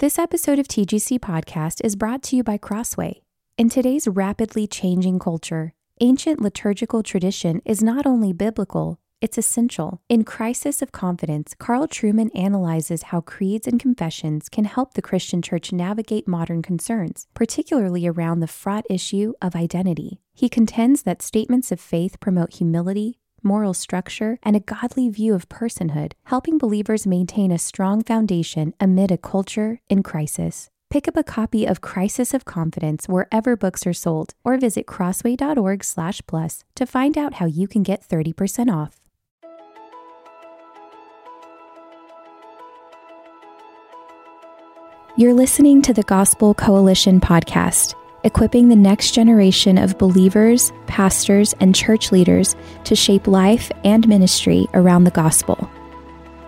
This episode of TGC Podcast is brought to you by Crossway. In today's rapidly changing culture, ancient liturgical tradition is not only biblical, it's essential. In Crisis of Confidence, Carl Trueman analyzes how creeds and confessions can help the Christian church navigate modern concerns, particularly around the fraught issue of identity. He contends that statements of faith promote humility, moral structure, and a godly view of personhood, helping believers maintain a strong foundation amid a culture in crisis. Pick up a copy of Crisis of Confidence wherever books are sold, or visit crossway.org/plus to find out how you can get 30% off. You're listening to the Gospel Coalition podcast equipping the next generation of believers, pastors, and church leaders to shape life and ministry around the gospel.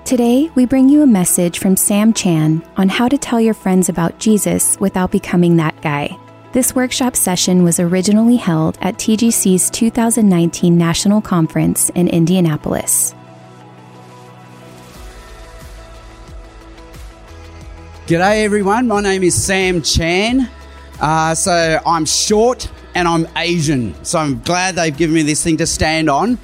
Today, we bring you a message from Sam Chan on how to tell your friends about Jesus without becoming that guy. This workshop session was originally held at TGC's 2019 National Conference in Indianapolis. G'day everyone, my name is Sam Chan. Uh, so I'm short and I'm Asian. So I'm glad they've given me this thing to stand on.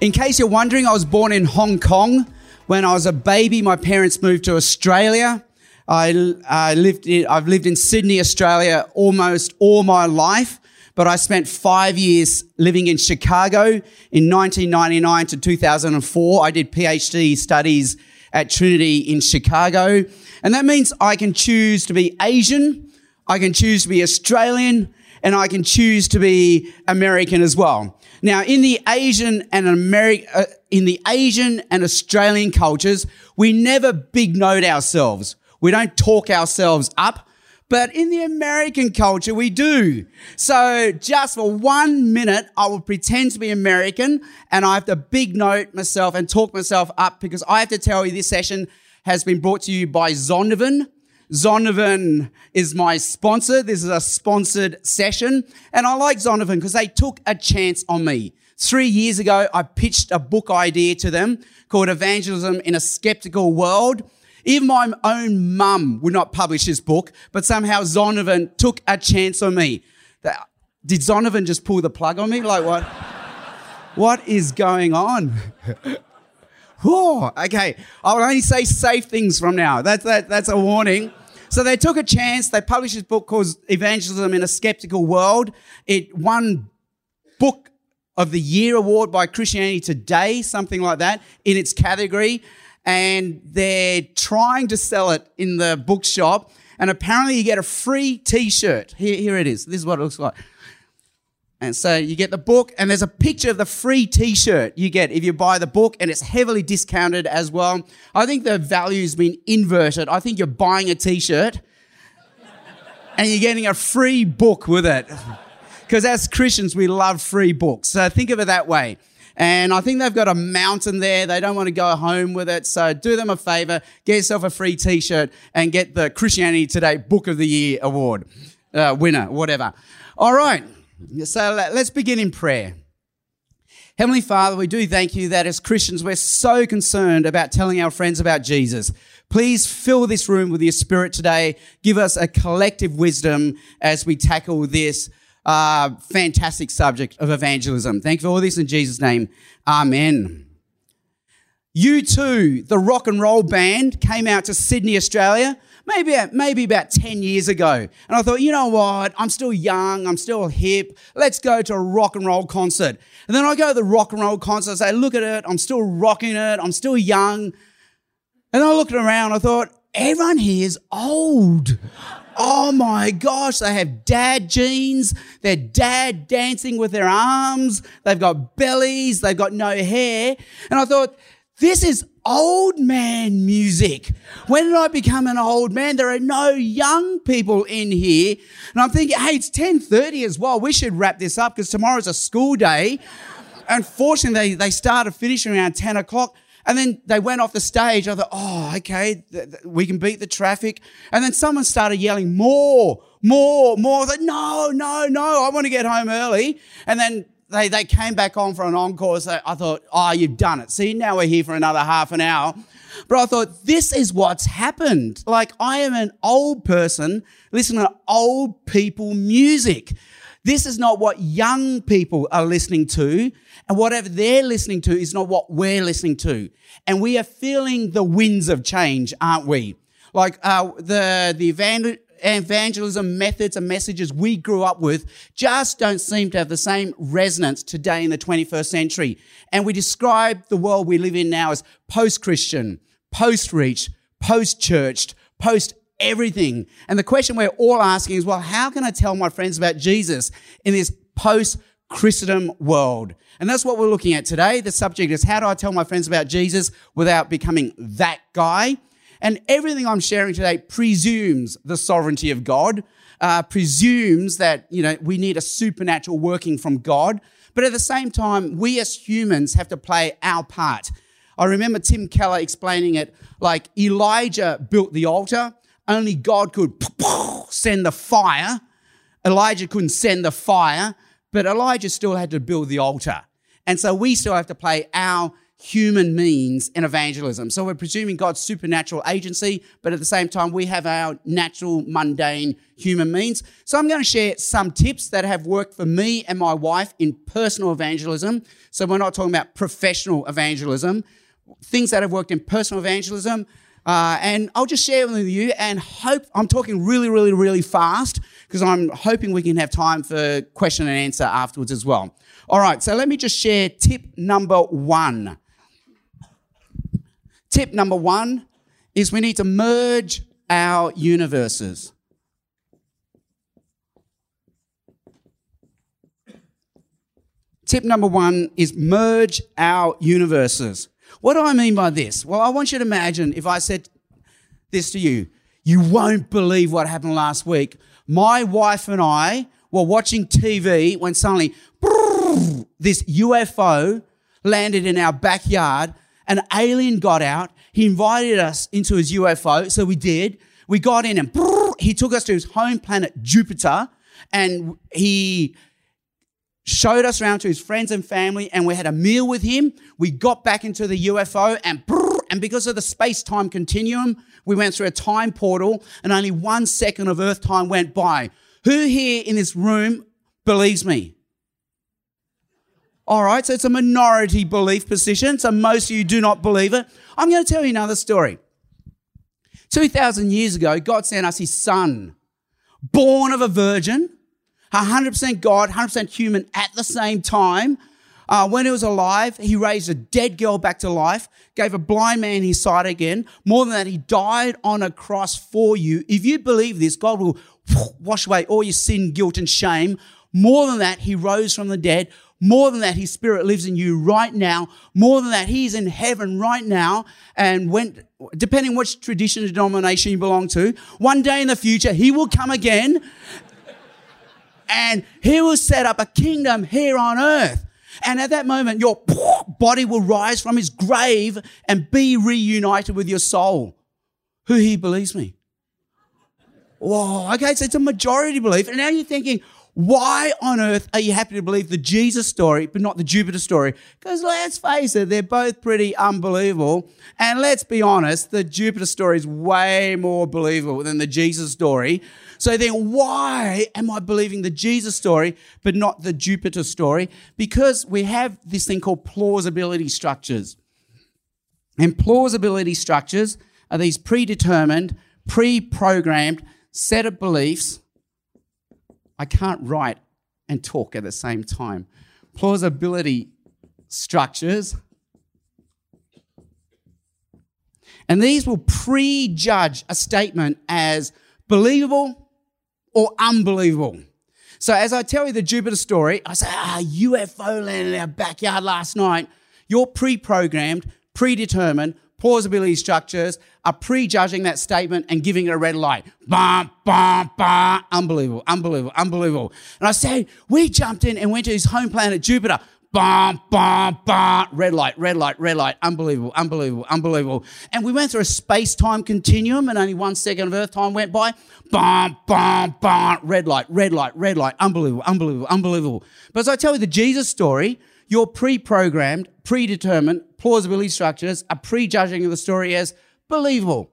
In case you're wondering, I was born in Hong Kong. When I was a baby, my parents moved to Australia. I, uh, lived in, I've lived in Sydney, Australia almost all my life, but I spent five years living in Chicago in 1999 to 2004. I did PhD studies at Trinity in Chicago. And that means I can choose to be Asian, I can choose to be Australian and I can choose to be American as well. Now, in the Asian and American, uh, in the Asian and Australian cultures, we never big note ourselves. We don't talk ourselves up. But in the American culture, we do. So just for one minute, I will pretend to be American and I have to big note myself and talk myself up because I have to tell you this session has been brought to you by Zondervan. Zondervan is my sponsor. This is a sponsored session. And I like Zondervan because they took a chance on me. Three years ago, I pitched a book idea to them called Evangelism in a Skeptical World. Even my own mum would not publish this book, but somehow Zondervan took a chance on me. Did Zondervan just pull the plug on me? Like what? what is going on? Whoa, okay. I will only say safe things from now. That's, that, that's a warning. So they took a chance. They published this book called Evangelism in a Skeptical World. It won Book of the Year award by Christianity Today, something like that, in its category. And they're trying to sell it in the bookshop. And apparently you get a free t-shirt. Here, here it is. This is what it looks like. And so you get the book, and there's a picture of the free t shirt you get if you buy the book, and it's heavily discounted as well. I think the value's been inverted. I think you're buying a t shirt and you're getting a free book with it. Because as Christians, we love free books. So think of it that way. And I think they've got a mountain there. They don't want to go home with it. So do them a favor, get yourself a free t shirt, and get the Christianity Today Book of the Year award uh, winner, whatever. All right. So let's begin in prayer. Heavenly Father, we do thank you that as Christians, we're so concerned about telling our friends about Jesus. Please fill this room with your spirit today. Give us a collective wisdom as we tackle this uh, fantastic subject of evangelism. Thank you for all this in Jesus' name. Amen. U2, the rock and roll band, came out to Sydney, Australia maybe, maybe about 10 years ago. And I thought, you know what? I'm still young. I'm still hip. Let's go to a rock and roll concert. And then I go to the rock and roll concert. I say, look at it. I'm still rocking it. I'm still young. And I looked around, I thought, everyone here is old. Oh my gosh, they have dad jeans, their dad dancing with their arms, they've got bellies, they've got no hair. And I thought, this is old man music. When did I become an old man? There are no young people in here. And I'm thinking, hey, it's 10:30 as well. We should wrap this up because tomorrow's a school day. Unfortunately, they, they started finishing around 10 o'clock. And then they went off the stage. I thought, oh, okay, th- th- we can beat the traffic. And then someone started yelling, more, more, more. I thought, no, no, no, I want to get home early. And then they, they came back on for an encore. So I thought, oh, you've done it. See, now we're here for another half an hour. But I thought, this is what's happened. Like, I am an old person listening to old people music. This is not what young people are listening to. And whatever they're listening to is not what we're listening to. And we are feeling the winds of change, aren't we? Like, uh, the, the evangelism methods and messages we grew up with just don't seem to have the same resonance today in the 21st century. And we describe the world we live in now as post Christian, post reach, post churched, post everything. And the question we're all asking is well, how can I tell my friends about Jesus in this post Christendom world? And that's what we're looking at today. The subject is how do I tell my friends about Jesus without becoming that guy? And everything I'm sharing today presumes the sovereignty of God, uh, presumes that, you know, we need a supernatural working from God. But at the same time, we as humans have to play our part. I remember Tim Keller explaining it like Elijah built the altar, only God could send the fire. Elijah couldn't send the fire, but Elijah still had to build the altar. And so we still have to play our human means in evangelism. So we're presuming God's supernatural agency, but at the same time, we have our natural, mundane human means. So I'm going to share some tips that have worked for me and my wife in personal evangelism. So we're not talking about professional evangelism, things that have worked in personal evangelism. Uh, and I'll just share with you and hope I'm talking really, really, really fast because I'm hoping we can have time for question and answer afterwards as well. All right, so let me just share tip number one. Tip number one is we need to merge our universes. Tip number one is merge our universes. What do I mean by this? Well, I want you to imagine if I said this to you, you won't believe what happened last week. My wife and I were watching TV when suddenly this UFO landed in our backyard an alien got out. He invited us into his UFO, so we did. We got in and he took us to his home planet, Jupiter, and he showed us around to his friends and family, and we had a meal with him. We got back into the UFO, and and because of the space time continuum, we went through a time portal, and only one second of Earth time went by. Who here in this room believes me? All right, so it's a minority belief position, so most of you do not believe it. I'm going to tell you another story. 2,000 years ago, God sent us his son, born of a virgin, 100% God, 100% human at the same time. Uh, when he was alive, he raised a dead girl back to life, gave a blind man his sight again. More than that, he died on a cross for you. If you believe this, God will wash away all your sin, guilt, and shame. More than that, he rose from the dead, more than that, his spirit lives in you right now. More than that, he's in heaven right now. And when, depending which tradition or denomination you belong to, one day in the future, he will come again and he will set up a kingdom here on earth. And at that moment, your body will rise from his grave and be reunited with your soul. Who he believes me? Whoa, okay, so it's a majority belief. And now you're thinking, why on earth are you happy to believe the Jesus story but not the Jupiter story? Because let's face it, they're both pretty unbelievable. And let's be honest, the Jupiter story is way more believable than the Jesus story. So then why am I believing the Jesus story but not the Jupiter story? Because we have this thing called plausibility structures. And plausibility structures are these predetermined, pre programmed set of beliefs I can't write and talk at the same time. Plausibility structures. And these will prejudge a statement as believable or unbelievable. So as I tell you the Jupiter story, I say, ah, UFO landed in our backyard last night. You're pre-programmed, predetermined, plausibility structures are prejudging that statement and giving it a red light. Bum, bum, bum. Unbelievable, unbelievable, unbelievable. And I say, we jumped in and went to his home planet, Jupiter. Bum, bum, bum. Red light, red light, red light. Unbelievable, unbelievable, unbelievable. And we went through a space time continuum and only one second of Earth time went by. Bum, bum, bum. Red light, red light, red light. Unbelievable, unbelievable, unbelievable. But as I tell you the Jesus story, you're pre programmed, predetermined, plausibility structures are prejudging of the story as believable.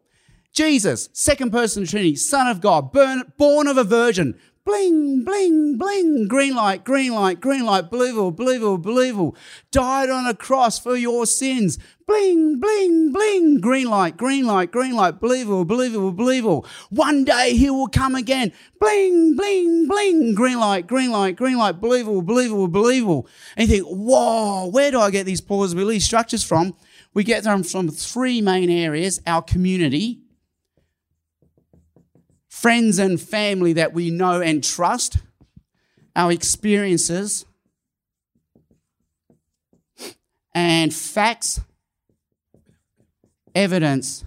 Jesus, second person Trinity, Son of God, born of a virgin, bling, bling, bling, green light, green light, green light, believable, believable, believable, died on a cross for your sins, bling, bling, bling, green light, green light, green light, believable, believable, believable. One day he will come again, bling, bling, bling, green light, green light, green light, believable, believable, believable. And you think, whoa, where do I get these plausibility structures from? We get them from three main areas our community, friends and family that we know and trust, our experiences, and facts, evidence,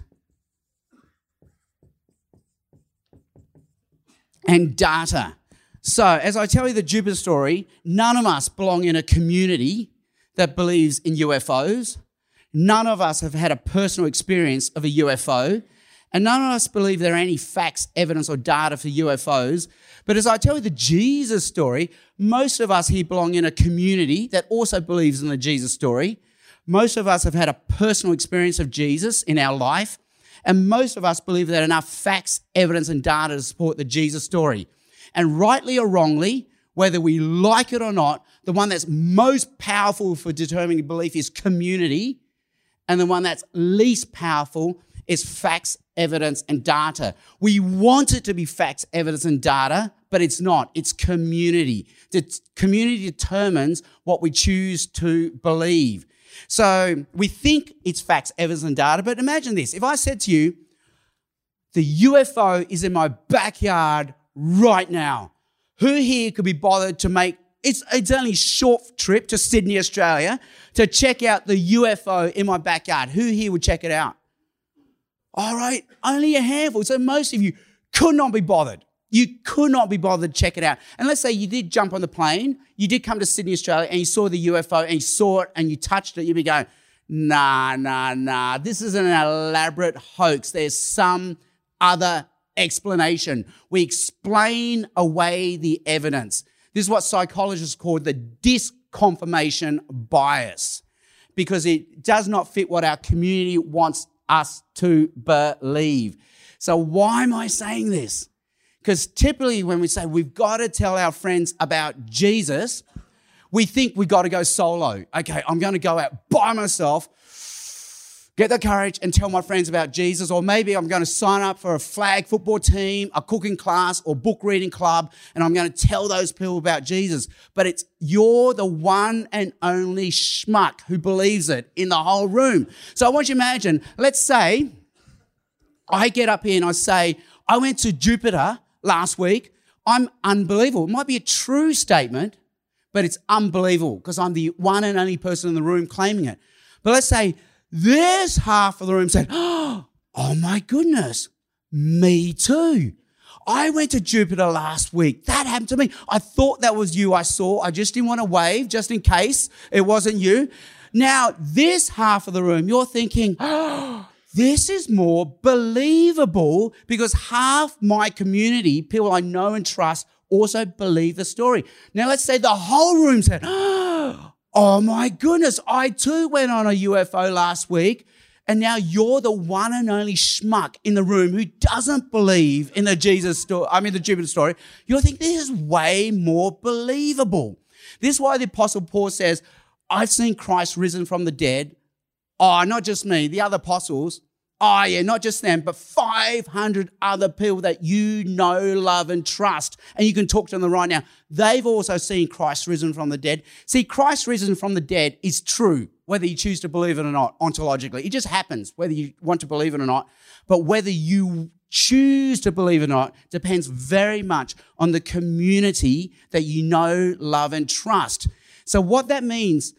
and data. So, as I tell you the Jupiter story, none of us belong in a community that believes in UFOs. None of us have had a personal experience of a UFO. And none of us believe there are any facts, evidence, or data for UFOs. But as I tell you the Jesus story, most of us here belong in a community that also believes in the Jesus story. Most of us have had a personal experience of Jesus in our life. And most of us believe are enough facts, evidence, and data to support the Jesus story. And rightly or wrongly, whether we like it or not, the one that's most powerful for determining belief is community. And the one that's least powerful is facts, evidence, and data. We want it to be facts, evidence, and data, but it's not. It's community. The community determines what we choose to believe. So we think it's facts, evidence, and data, but imagine this. If I said to you, the UFO is in my backyard right now, who here could be bothered to make it's, it's only a short trip to Sydney, Australia, to check out the UFO in my backyard. Who here would check it out? All right, only a handful. So most of you could not be bothered. You could not be bothered to check it out. And let's say you did jump on the plane, you did come to Sydney, Australia, and you saw the UFO and you saw it and you touched it, you'd be going, nah, nah, nah, this is an elaborate hoax. There's some other explanation. We explain away the evidence. This is what psychologists call the disconfirmation bias because it does not fit what our community wants us to believe. So, why am I saying this? Because typically, when we say we've got to tell our friends about Jesus, we think we've got to go solo. Okay, I'm going to go out by myself get the courage and tell my friends about Jesus. Or maybe I'm going to sign up for a flag football team, a cooking class, or book reading club, and I'm going to tell those people about Jesus. But it's you're the one and only schmuck who believes it in the whole room. So I want you to imagine, let's say I get up here and I say, I went to Jupiter last week. I'm unbelievable. It might be a true statement, but it's unbelievable because I'm the one and only person in the room claiming it. But let's say this half of the room said, Oh my goodness, me too. I went to Jupiter last week. That happened to me. I thought that was you I saw. I just didn't want to wave just in case it wasn't you. Now, this half of the room, you're thinking, oh, this is more believable because half my community, people I know and trust, also believe the story. Now, let's say the whole room said, oh, Oh my goodness, I too went on a UFO last week. And now you're the one and only schmuck in the room who doesn't believe in the Jesus story. I mean, the Jupiter story. You'll think this is way more believable. This is why the Apostle Paul says, I've seen Christ risen from the dead. Oh, not just me, the other apostles. Oh, yeah, not just them, but 500 other people that you know, love, and trust. And you can talk to them right now. They've also seen Christ risen from the dead. See, Christ risen from the dead is true. whether you choose to believe it or not, ontologically. It just happens, whether you want to believe it or not. But whether you choose to believe it or not depends very much on the community that you know, love, and trust. So, what that means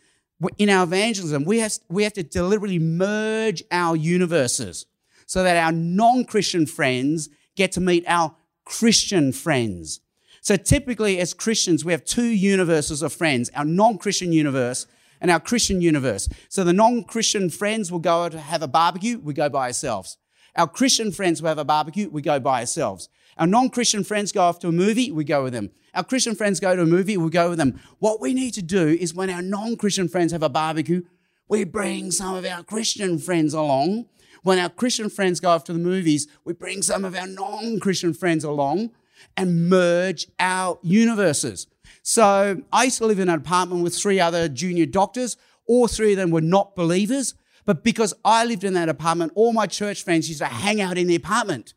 in our evangelism, we have, we have to deliberately merge our universes so that our non Christian friends get to meet our Christian friends. So typically, as Christians, we have two universes of friends our non Christian universe and our Christian universe. So the non Christian friends will go to have a barbecue, we go by ourselves. Our Christian friends will have a barbecue, we go by ourselves. Our non Christian friends go off to a movie, we go with them. Our Christian friends go to a movie, we go with them. What we need to do is when our non Christian friends have a barbecue, we bring some of our Christian friends along. When our Christian friends go off to the movies, we bring some of our non Christian friends along and merge our universes. So I used to live in an apartment with three other junior doctors. All three of them were not believers, but because I lived in that apartment, all my church friends used to hang out in the apartment.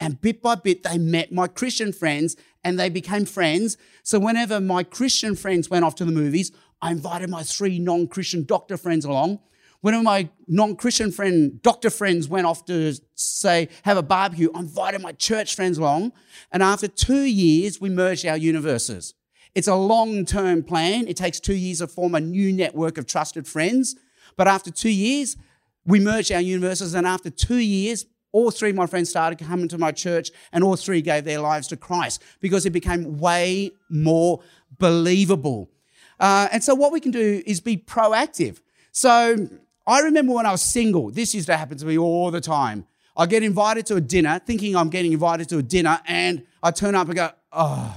And bit by bit, they met my Christian friends and they became friends. So whenever my Christian friends went off to the movies, I invited my three non Christian doctor friends along. When my non-Christian friend, doctor friends went off to say, have a barbecue, I invited my church friends along. And after two years, we merged our universes. It's a long-term plan. It takes two years to form a new network of trusted friends. But after two years, we merged our universes. And after two years, all three of my friends started coming to my church and all three gave their lives to Christ because it became way more believable. Uh, and so what we can do is be proactive. So I remember when I was single, this used to happen to me all the time. I get invited to a dinner, thinking I'm getting invited to a dinner, and I turn up and go, oh,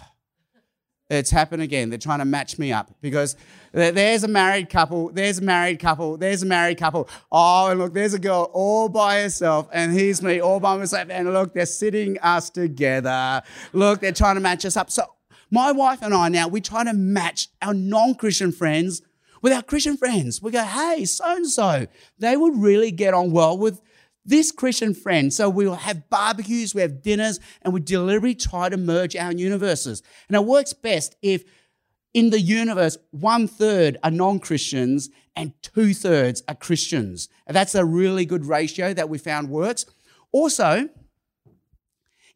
it's happened again. They're trying to match me up because there's a married couple, there's a married couple, there's a married couple. Oh, and look, there's a girl all by herself, and here's me all by myself. And look, they're sitting us together. Look, they're trying to match us up. So, my wife and I now, we try to match our non Christian friends with our Christian friends. We go, hey, so and so, they would really get on well with this Christian friend. So we'll have barbecues, we have dinners, and we deliberately try to merge our universes. And it works best if in the universe, one third are non Christians and two thirds are Christians. And that's a really good ratio that we found works. Also,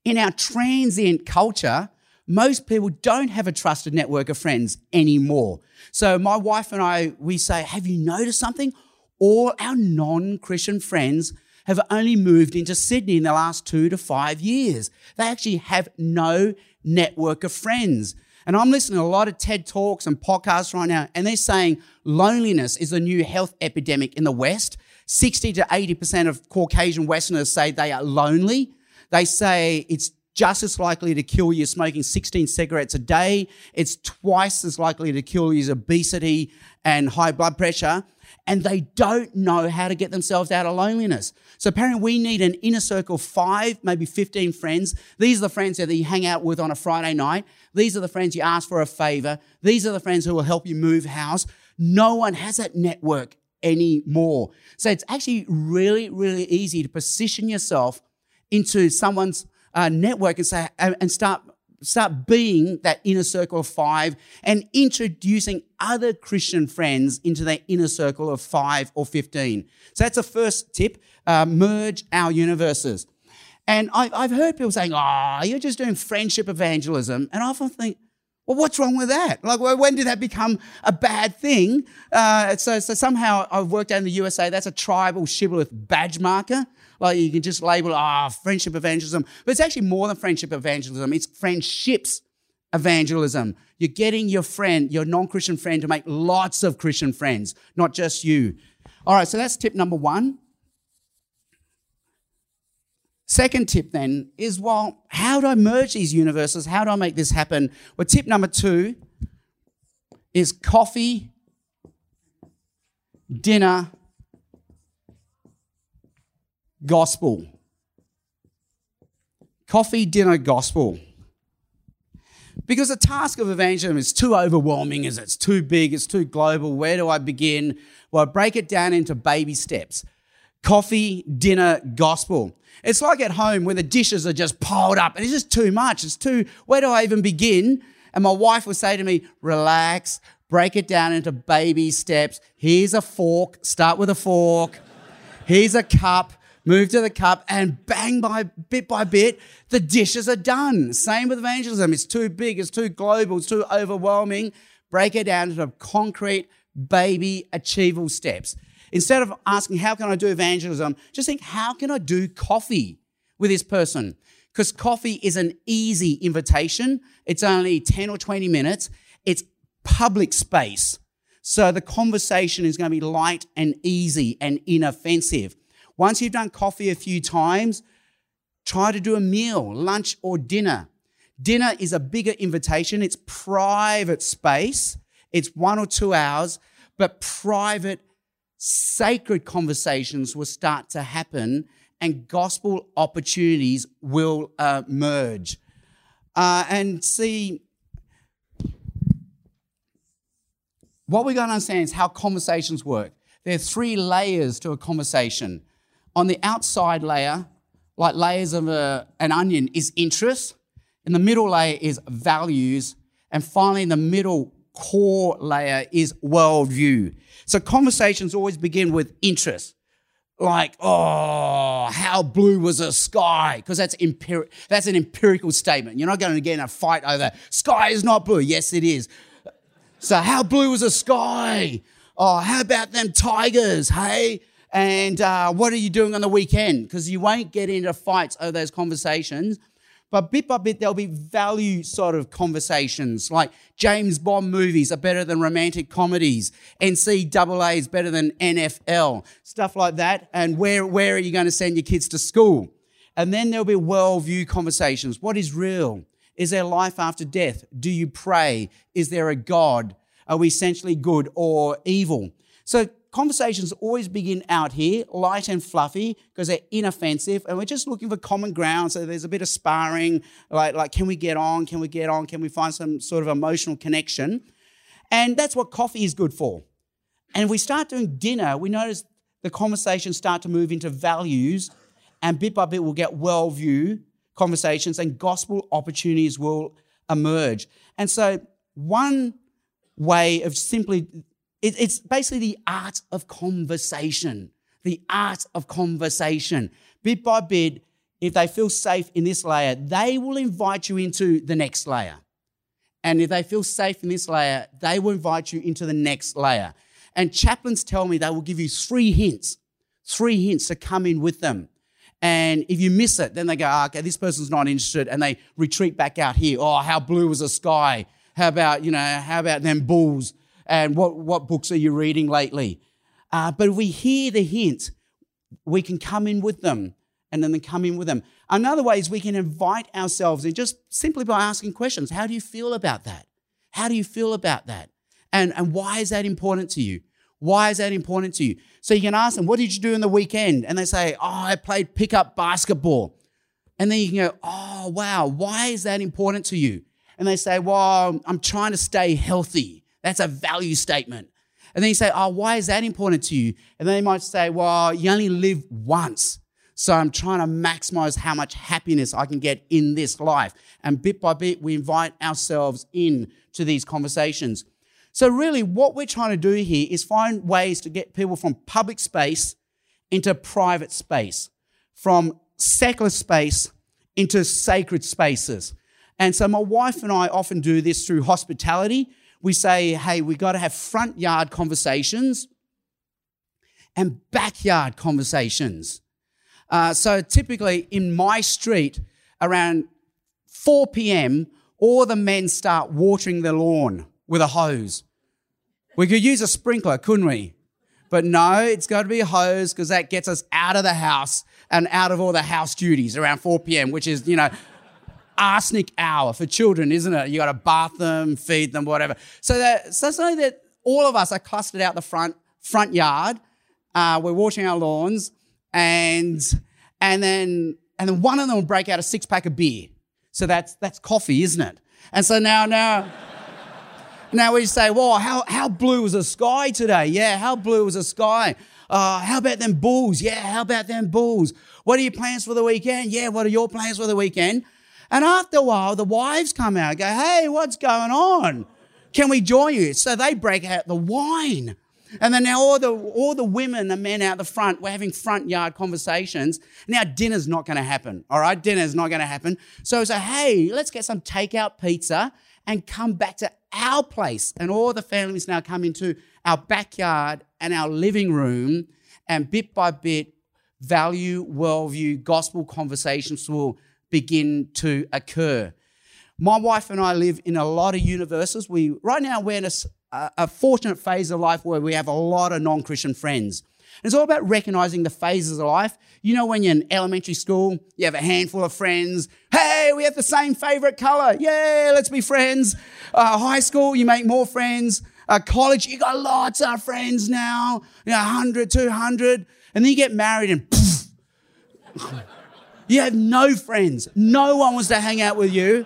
in our transient culture, most people don't have a trusted network of friends anymore. So my wife and I, we say, have you noticed something? All our non-Christian friends have only moved into Sydney in the last two to five years. They actually have no network of friends. And I'm listening to a lot of TED Talks and podcasts right now, and they're saying loneliness is a new health epidemic in the West. 60 to 80% of Caucasian Westerners say they are lonely. They say it's just as likely to kill you smoking 16 cigarettes a day. It's twice as likely to kill you as obesity and high blood pressure. And they don't know how to get themselves out of loneliness. So apparently we need an inner circle of five, maybe 15 friends. These are the friends that you hang out with on a Friday night. These are the friends you ask for a favor. These are the friends who will help you move house. No one has that network anymore. So it's actually really, really easy to position yourself into someone's uh, network and say and start start being that inner circle of five and introducing other Christian friends into that inner circle of five or 15. So that's the first tip uh, merge our universes. And I, have heard people saying, oh, you're just doing friendship evangelism. And I often think, well, what's wrong with that? Like, when did that become a bad thing? Uh, so, so somehow I've worked out in the USA, that's a tribal shibboleth badge marker. Like you can just label, ah, oh, friendship evangelism. But it's actually more than friendship evangelism. It's friendships evangelism. You're getting your friend, your non-Christian friend, to make lots of Christian friends, not just you. All right, so that's tip number one. Second tip then is well, how do I merge these universes? How do I make this happen? Well, tip number two is coffee, dinner, gospel. Coffee, dinner, gospel. Because the task of evangelism is too overwhelming, is it's too big, it's too global. Where do I begin? Well, I break it down into baby steps. Coffee, dinner, gospel. It's like at home when the dishes are just piled up and it's just too much. It's too, where do I even begin? And my wife would say to me, relax, break it down into baby steps. Here's a fork, start with a fork. Here's a cup, move to the cup, and bang by bit by bit, the dishes are done. Same with evangelism. It's too big, it's too global, it's too overwhelming. Break it down into concrete, baby, achievable steps. Instead of asking, how can I do evangelism? Just think, how can I do coffee with this person? Because coffee is an easy invitation. It's only 10 or 20 minutes. It's public space. So the conversation is going to be light and easy and inoffensive. Once you've done coffee a few times, try to do a meal, lunch or dinner. Dinner is a bigger invitation. It's private space. It's one or two hours, but private, sacred conversations will start to happen and gospel opportunities will uh, merge. Uh, and see, what we're going to understand is how conversations work. There are three layers to a conversation. On the outside layer, like layers of a, an onion, is interest. In the middle layer is values. And finally, in the middle core layer is worldview. So conversations always begin with interest. Like, oh, how blue was the sky? Because that's, empiri- that's an empirical statement. You're not going to get in a fight over sky is not blue. Yes, it is. So, how blue was the sky? Oh, how about them tigers? Hey, and uh, what are you doing on the weekend? Because you won't get into fights over those conversations. But bit by bit, there'll be value sort of conversations like James Bond movies are better than romantic comedies, NCAA is better than NFL, stuff like that. And where, where are you going to send your kids to school? And then there'll be worldview conversations. What is real? Is there life after death? Do you pray? Is there a God? Are we essentially good or evil? So conversations always begin out here, light and fluffy, because they're inoffensive, and we're just looking for common ground. So there's a bit of sparring, like, like can we get on? Can we get on? Can we find some sort of emotional connection? And that's what coffee is good for. And if we start doing dinner, we notice the conversations start to move into values, and bit by bit we'll get worldview conversations and gospel opportunities will emerge. And so one way of simply it, it's basically the art of conversation. The art of conversation. Bit by bit, if they feel safe in this layer, they will invite you into the next layer. And if they feel safe in this layer, they will invite you into the next layer. And chaplains tell me they will give you three hints, three hints to come in with them. And if you miss it, then they go, oh, okay, this person's not interested. And they retreat back out here. Oh, how blue was the sky? How about, you know, how about them bulls? And what, what books are you reading lately? Uh, but we hear the hint, we can come in with them and then come in with them. Another way is we can invite ourselves in just simply by asking questions. How do you feel about that? How do you feel about that? And, and why is that important to you? Why is that important to you? So you can ask them, What did you do in the weekend? And they say, Oh, I played pickup basketball. And then you can go, Oh, wow, why is that important to you? And they say, Well, I'm trying to stay healthy. That's a value statement. And then you say, Oh, why is that important to you? And then they might say, Well, you only live once. So I'm trying to maximize how much happiness I can get in this life. And bit by bit, we invite ourselves in to these conversations. So really, what we're trying to do here is find ways to get people from public space into private space, from secular space into sacred spaces. And so my wife and I often do this through hospitality we say, hey, we got to have front yard conversations and backyard conversations. Uh, so typically in my street, around 4 p.m., all the men start watering the lawn with a hose. We could use a sprinkler, couldn't we? But no, it's got to be a hose because that gets us out of the house and out of all the house duties around 4 p.m., which is, you know, arsenic hour for children, isn't it? You got to bath them, feed them, whatever. So that so so that all of us are clustered out the front front yard. Uh, we're watering our lawns, and and then and then one of them will break out a six pack of beer. So that's that's coffee, isn't it? And so now now. Now we say, well, how, how blue was the sky today? Yeah, how blue was the sky? Uh, how about them bulls? Yeah, how about them bulls? What are your plans for the weekend? Yeah, what are your plans for the weekend? And after a while, the wives come out and go, Hey, what's going on? Can we join you? So they break out the wine. And then now all the all the women and men out the front, we're having front yard conversations. Now dinner's not going to happen. All right, dinner's not going to happen. So I say, hey, let's get some takeout pizza and come back to our place. And all the families now come into our backyard and our living room, and bit by bit, value, worldview, gospel conversations will begin to occur. My wife and I live in a lot of universes. We right now we're in a, a fortunate phase of life where we have a lot of non-Christian friends. And It's all about recognizing the phases of life. You know, when you're in elementary school, you have a handful of friends. Hey, we have the same favorite color. Yeah, let's be friends. Uh, high school, you make more friends. Uh, college, you got lots of friends now. You know, 100, 200. And then you get married and you have no friends. No one wants to hang out with you.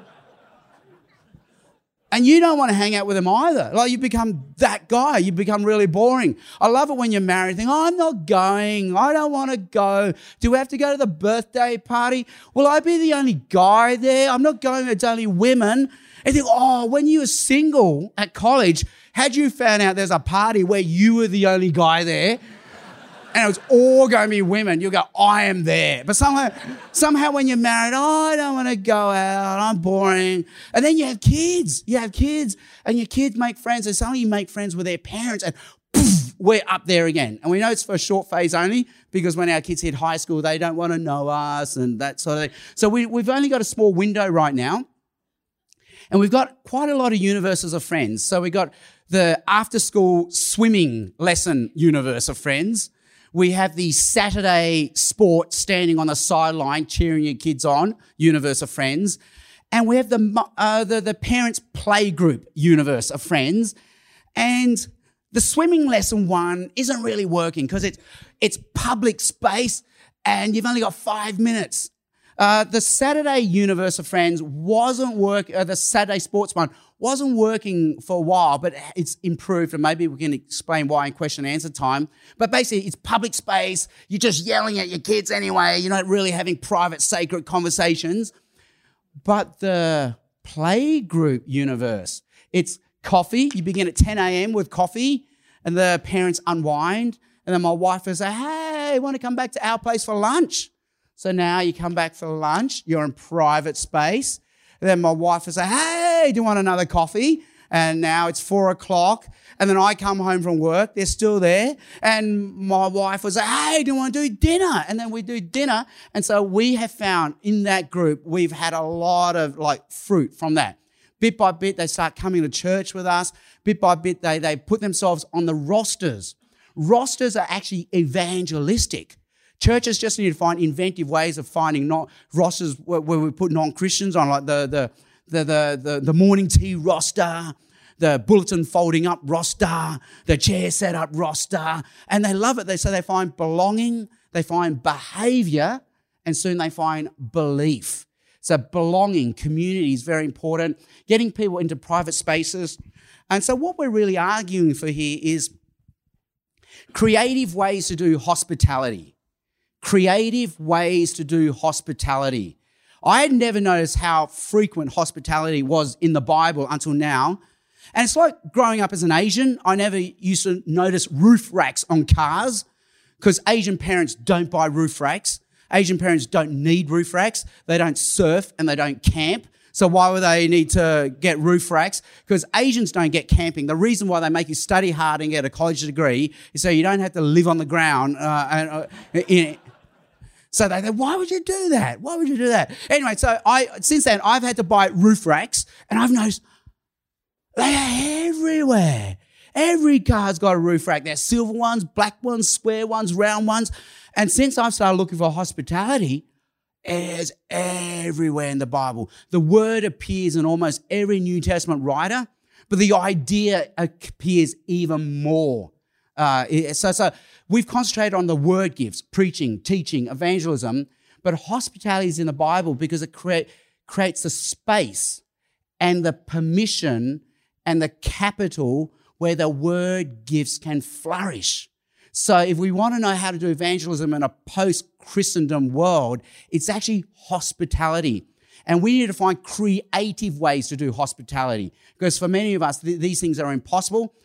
And you don't want to hang out with them either. Like you become that guy. You become really boring. I love it when you're married. Think, oh, I'm not going. I don't want to go. Do we have to go to the birthday party? Will I be the only guy there? I'm not going. It's only women. And think, oh, when you were single at college, had you found out there's a party where you were the only guy there? And it was all going to be women, you'll go, I am there. But somehow, somehow when you're married, oh, I don't want to go out, I'm boring. And then you have kids, you have kids, and your kids make friends, and suddenly you make friends with their parents, and poof, we're up there again. And we know it's for a short phase only because when our kids hit high school, they don't want to know us and that sort of thing. So we, we've only got a small window right now. And we've got quite a lot of universes of friends. So we've got the after school swimming lesson universe of friends. We have the Saturday sport standing on the sideline cheering your kids on, universe of friends. And we have the, uh, the, the parents' play group universe of friends. And the swimming lesson one isn't really working because it's, it's public space and you've only got five minutes. Uh, the Saturday universe of friends wasn't work. Uh, the Saturday sports one wasn't working for a while, but it's improved, and maybe we can explain why in question and answer time. But basically, it's public space. You're just yelling at your kids anyway. You're not really having private, sacred conversations. But the play group universe, it's coffee. You begin at 10 a.m. with coffee, and the parents unwind. And then my wife will say, Hey, want to come back to our place for lunch? So now you come back for lunch, you're in private space. Then my wife will say, Hey, do you want another coffee? And now it's four o'clock. And then I come home from work, they're still there. And my wife will say, Hey, do you want to do dinner? And then we do dinner. And so we have found in that group, we've had a lot of like fruit from that. Bit by bit, they start coming to church with us. Bit by bit, they, they put themselves on the rosters. Rosters are actually evangelistic. Churches just need to find inventive ways of finding not rosters where, where we put non-Christians on, like the, the, the, the, the, the morning tea roster, the bulletin folding up roster, the chair set up roster, and they love it. They say they find belonging, they find behavior, and soon they find belief. So belonging, community is very important. Getting people into private spaces. And so what we're really arguing for here is creative ways to do hospitality creative ways to do hospitality. I had never noticed how frequent hospitality was in the Bible until now. And it's like growing up as an Asian, I never used to notice roof racks on cars because Asian parents don't buy roof racks. Asian parents don't need roof racks. They don't surf and they don't camp. So why would they need to get roof racks? Because Asians don't get camping. The reason why they make you study hard and get a college degree is so you don't have to live on the ground uh, uh, in, so they said, why would you do that? Why would you do that? Anyway, so I since then I've had to buy roof racks, and I've noticed they are everywhere. Every car's got a roof rack. There's silver ones, black ones, square ones, round ones. And since I've started looking for hospitality, it's everywhere in the Bible. The word appears in almost every New Testament writer, but the idea appears even more. Uh, so, so We've concentrated on the word gifts, preaching, teaching, evangelism, but hospitality is in the Bible because it create, creates the space and the permission and the capital where the word gifts can flourish. So if we want to know how to do evangelism in a post Christendom world, it's actually hospitality. And we need to find creative ways to do hospitality because for many of us, th- these things are impossible.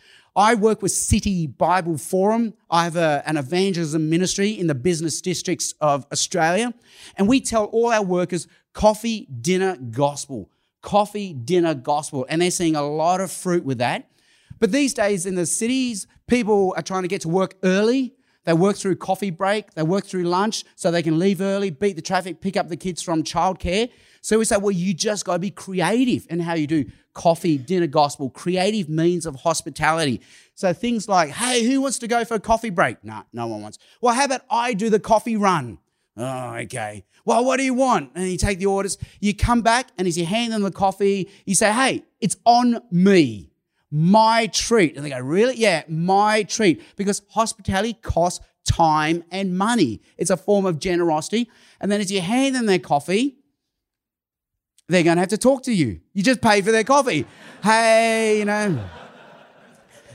I work with City Bible Forum. I have a, an evangelism ministry in the business districts of Australia. And we tell all our workers coffee, dinner, gospel. Coffee, dinner, gospel. And they're seeing a lot of fruit with that. But these days in the cities, people are trying to get to work early. They work through coffee break, they work through lunch so they can leave early, beat the traffic, pick up the kids from childcare. So we say, well, you just got to be creative in how you do coffee, dinner, gospel, creative means of hospitality. So things like, hey, who wants to go for a coffee break? No, no one wants. Well, how about I do the coffee run? Oh, okay. Well, what do you want? And you take the orders. You come back, and as you hand them the coffee, you say, hey, it's on me. My treat. And they go, really? Yeah, my treat. Because hospitality costs time and money. It's a form of generosity. And then as you hand them their coffee, they're going to have to talk to you. You just paid for their coffee. Hey, you know,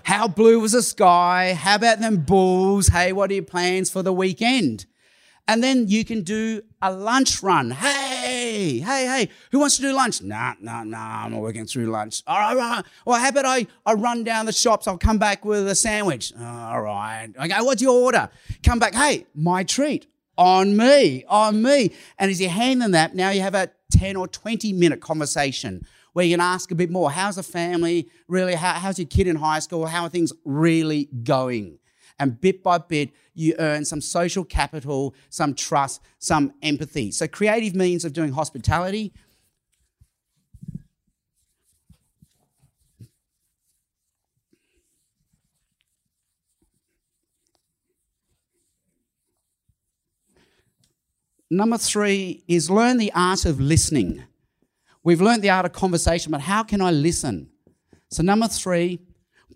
how blue was the sky? How about them bulls? Hey, what are your plans for the weekend? And then you can do a lunch run. Hey, hey, hey, who wants to do lunch? Nah, nah, nah, I'm not working through lunch. All right, all right. Well, how about I, I run down the shops? I'll come back with a sandwich. All right. Okay, what's your order? Come back. Hey, my treat. On me, on me. And as you hand them that, now you have a 10 or 20 minute conversation where you can ask a bit more. How's the family? Really, how, how's your kid in high school? How are things really going? And bit by bit, you earn some social capital, some trust, some empathy. So, creative means of doing hospitality. Number three is learn the art of listening. We've learned the art of conversation, but how can I listen? So, number three,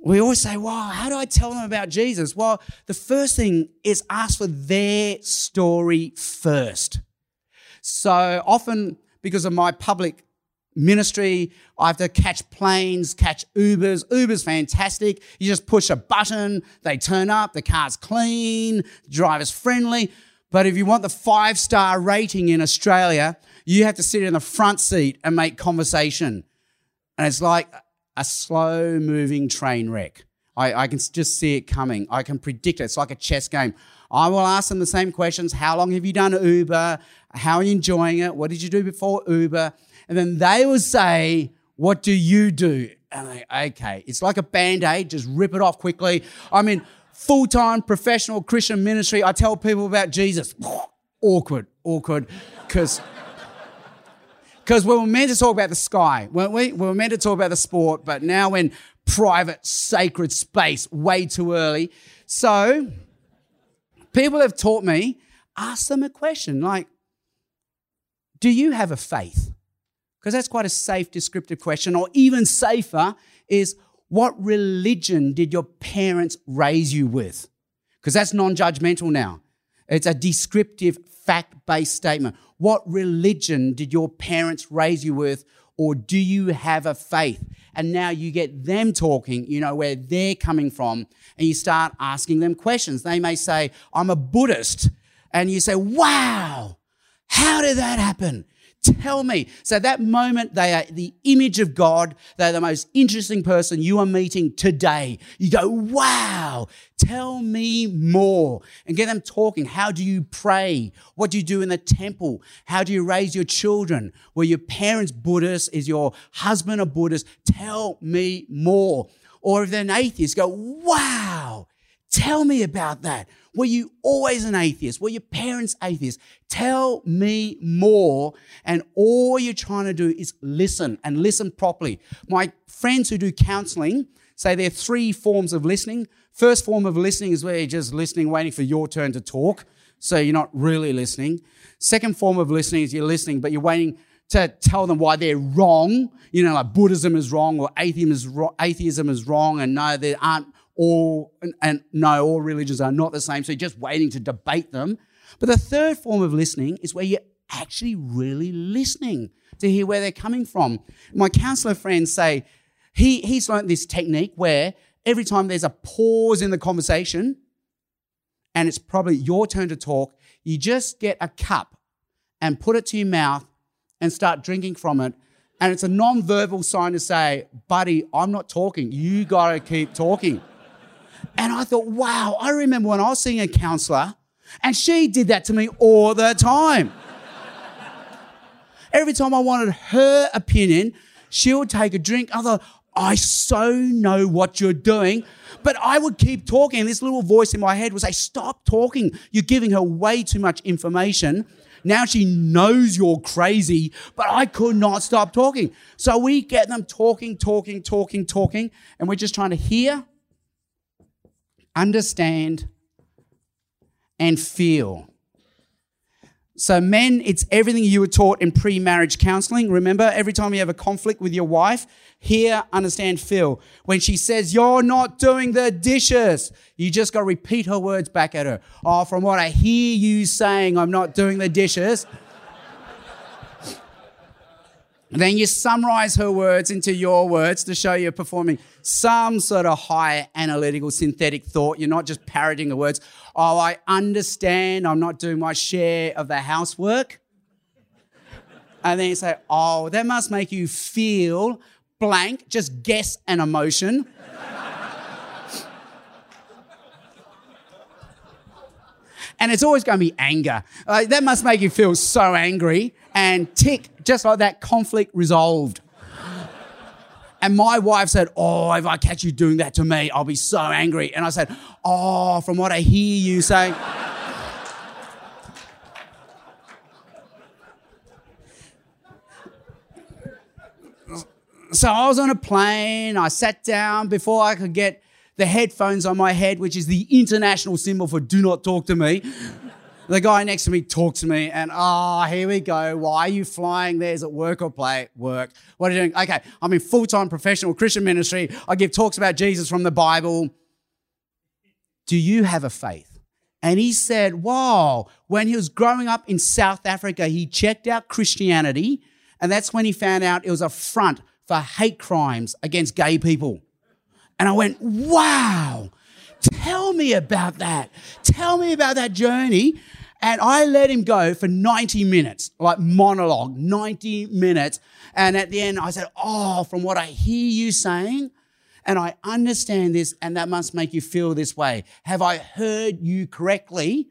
we always say, Wow, how do I tell them about Jesus? Well, the first thing is ask for their story first. So often, because of my public ministry, I have to catch planes, catch Ubers. Uber's fantastic. You just push a button, they turn up, the car's clean, the driver's friendly. But if you want the five star rating in Australia, you have to sit in the front seat and make conversation. And it's like a slow moving train wreck. I, I, can just see it coming. I can predict it. It's like a chess game. I will ask them the same questions. How long have you done Uber? How are you enjoying it? What did you do before Uber? And then they will say, What do you do? And I'm like, okay, it's like a band aid, just rip it off quickly. I mean, full time professional Christian ministry. I tell people about Jesus. awkward, awkward, because because we were meant to talk about the sky, weren't we? We were meant to talk about the sport, but now we're in private, sacred space way too early. So people have taught me ask them a question like, Do you have a faith? Because that's quite a safe, descriptive question. Or even safer is, What religion did your parents raise you with? Because that's non judgmental now. It's a descriptive, fact based statement. What religion did your parents raise you with, or do you have a faith? And now you get them talking, you know, where they're coming from, and you start asking them questions. They may say, I'm a Buddhist. And you say, wow, how did that happen? Tell me. So that moment, they are the image of God. They're the most interesting person you are meeting today. You go, wow, tell me more and get them talking. How do you pray? What do you do in the temple? How do you raise your children? Were your parents Buddhist? Is your husband a Buddhist? Tell me more. Or if they're an atheist, go, wow, tell me about that. Were you always an atheist? Were your parents atheists? Tell me more. And all you're trying to do is listen and listen properly. My friends who do counseling say there are three forms of listening. First form of listening is where you're just listening, waiting for your turn to talk. So you're not really listening. Second form of listening is you're listening, but you're waiting to tell them why they're wrong. You know, like Buddhism is wrong or atheism is, wrong, atheism is wrong, and no, there aren't all, and, and no, all religions are not the same. So you're just waiting to debate them. But the third form of listening is where you're actually really listening to hear where they're coming from. My counselor friends say he, he's learned this technique where every time there's a pause in the conversation and it's probably your turn to talk, you just get a cup and put it to your mouth and start drinking from it. And it's a non verbal sign to say, buddy, I'm not talking. You got to keep talking. And I thought, wow, I remember when I was seeing a counselor and she did that to me all the time. Every time I wanted her opinion, she would take a drink. I thought, I so know what you're doing. But I would keep talking. This little voice in my head would say, Stop talking. You're giving her way too much information. Now she knows you're crazy, but I could not stop talking. So we get them talking, talking, talking, talking, and we're just trying to hear, understand, and feel. So, men, it's everything you were taught in pre marriage counseling. Remember, every time you have a conflict with your wife, hear, understand, feel. When she says, You're not doing the dishes, you just got to repeat her words back at her. Oh, from what I hear you saying, I'm not doing the dishes. Then you summarize her words into your words to show you're performing some sort of high analytical synthetic thought. You're not just parroting the words. Oh, I understand I'm not doing my share of the housework. And then you say, Oh, that must make you feel blank, just guess an emotion. and it's always going to be anger. That must make you feel so angry and tick, just like that, conflict resolved. And my wife said, Oh, if I catch you doing that to me, I'll be so angry. And I said, Oh, from what I hear you saying. so I was on a plane. I sat down before I could get the headphones on my head, which is the international symbol for do not talk to me. The guy next to me talked to me, and ah, oh, here we go. Why are you flying there? Is it work or play? Work. What are you doing? Okay, I'm in full time professional Christian ministry. I give talks about Jesus from the Bible. Do you have a faith? And he said, Wow, when he was growing up in South Africa, he checked out Christianity, and that's when he found out it was a front for hate crimes against gay people. And I went, wow, tell me about that. Tell me about that journey. And I let him go for 90 minutes, like monologue, 90 minutes. And at the end, I said, Oh, from what I hear you saying, and I understand this, and that must make you feel this way. Have I heard you correctly?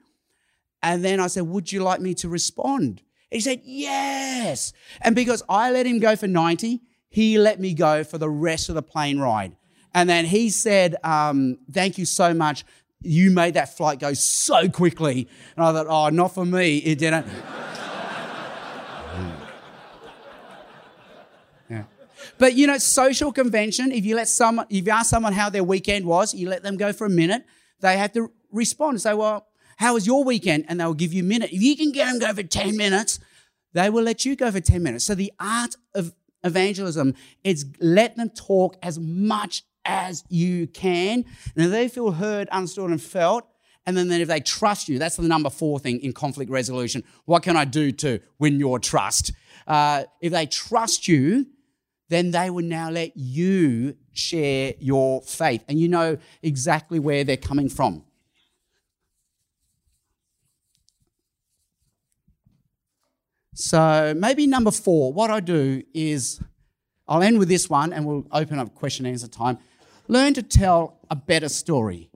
And then I said, Would you like me to respond? He said, Yes. And because I let him go for 90, he let me go for the rest of the plane ride. And then he said, um, Thank you so much. You made that flight go so quickly. And I thought, Oh, not for me. It didn't. But you know, social convention, if you let someone, if you ask someone how their weekend was, you let them go for a minute, they have to respond and say, Well, how was your weekend? And they'll give you a minute. If you can get them go for 10 minutes, they will let you go for 10 minutes. So the art of evangelism. is let them talk as much as you can. And if they feel heard, understood, and felt, and then, then if they trust you, that's the number four thing in conflict resolution. What can I do to win your trust? Uh, if they trust you, then they will now let you share your faith and you know exactly where they're coming from. So maybe number four, what I do is I'll end with this one and we'll open up question and answer time. Learn to tell a better story.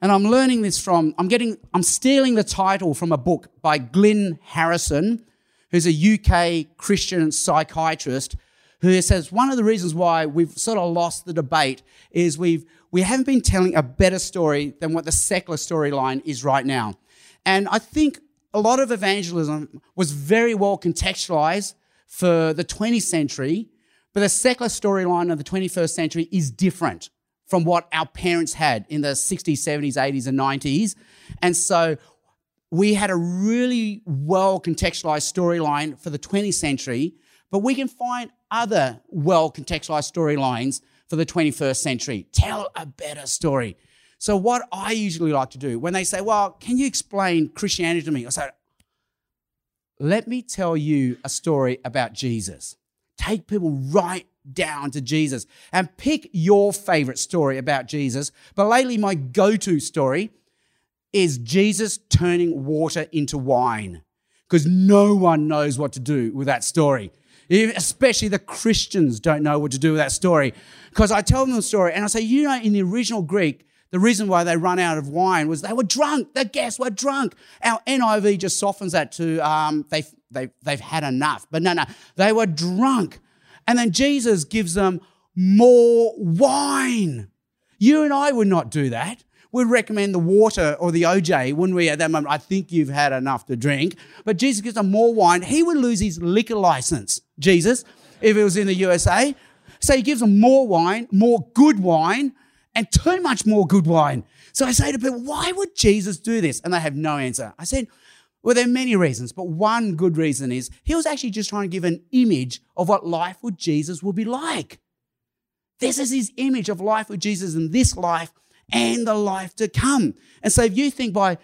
And I'm learning this from, I'm getting, I'm stealing the title from a book by Glyn Harrison, who's a UK Christian psychiatrist, who says one of the reasons why we've sort of lost the debate is we've, we haven't been telling a better story than what the secular storyline is right now. And I think a lot of evangelism was very well contextualized for the 20th century, but the secular storyline of the 21st century is different from what our parents had in the 60s, 70s, 80s, and 90s. And so we had a really well contextualized storyline for the 20th century, but we can find other well contextualized storylines for the 21st century. Tell a better story. So, what I usually like to do when they say, Well, can you explain Christianity to me? I say, Let me tell you a story about Jesus. Take people right down to Jesus and pick your favorite story about Jesus. But lately, my go to story is Jesus turning water into wine. because no one knows what to do with that story. Especially the Christians don't know what to do with that story. Because I tell them the story and I say, you know, in the original Greek, the reason why they run out of wine was they were drunk. The guests were drunk. Our NIV just softens that to um, they've, they've, they've had enough. But no, no, they were drunk. And then Jesus gives them more wine. You and I would not do that. We'd recommend the water or the OJ, wouldn't we, at that moment? I think you've had enough to drink. But Jesus gives them more wine. He would lose his liquor license, Jesus, if it was in the USA. So he gives them more wine, more good wine, and too much more good wine. So I say to people, why would Jesus do this? And they have no answer. I said, well, there are many reasons, but one good reason is he was actually just trying to give an image of what life with Jesus would be like. This is his image of life with Jesus in this life and the life to come. And so if you think by